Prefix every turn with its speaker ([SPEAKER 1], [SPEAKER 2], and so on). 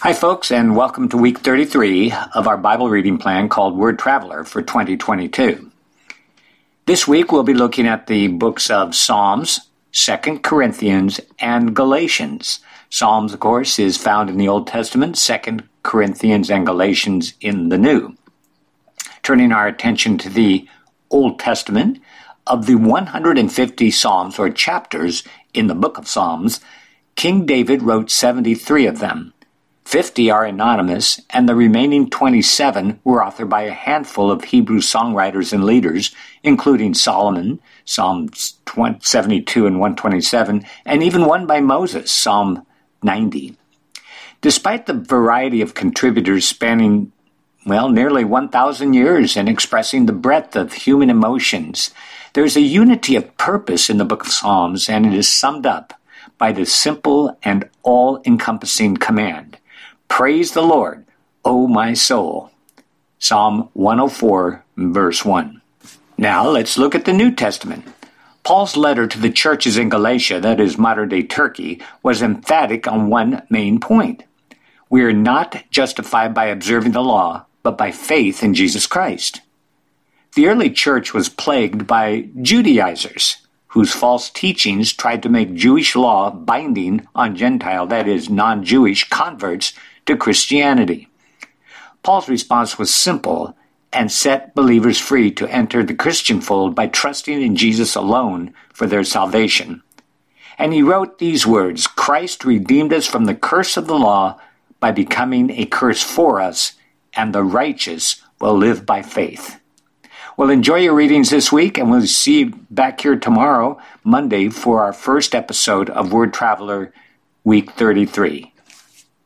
[SPEAKER 1] Hi, folks, and welcome to week 33 of our Bible reading plan called Word Traveler for 2022. This week we'll be looking at the books of Psalms, 2 Corinthians, and Galatians. Psalms, of course, is found in the Old Testament, 2 Corinthians and Galatians in the New. Turning our attention to the Old Testament, of the 150 Psalms or chapters in the book of Psalms, King David wrote 73 of them. 50 are anonymous, and the remaining 27 were authored by a handful of Hebrew songwriters and leaders, including Solomon, Psalms 72 and 127, and even one by Moses, Psalm 90. Despite the variety of contributors spanning, well, nearly 1,000 years and expressing the breadth of human emotions, there is a unity of purpose in the book of Psalms, and it is summed up by the simple and all encompassing command Praise the Lord, O my soul. Psalm 104, verse 1. Now let's look at the New Testament. Paul's letter to the churches in Galatia, that is modern day Turkey, was emphatic on one main point. We are not justified by observing the law, but by faith in Jesus Christ. The early church was plagued by Judaizers, whose false teachings tried to make Jewish law binding on Gentile, that is, non Jewish converts to Christianity. Paul's response was simple and set believers free to enter the Christian fold by trusting in Jesus alone for their salvation. And he wrote these words Christ redeemed us from the curse of the law by becoming a curse for us, and the righteous will live by faith. Well, enjoy your readings this week, and we'll see you back here tomorrow, Monday, for our first episode of Word Traveler, Week 33.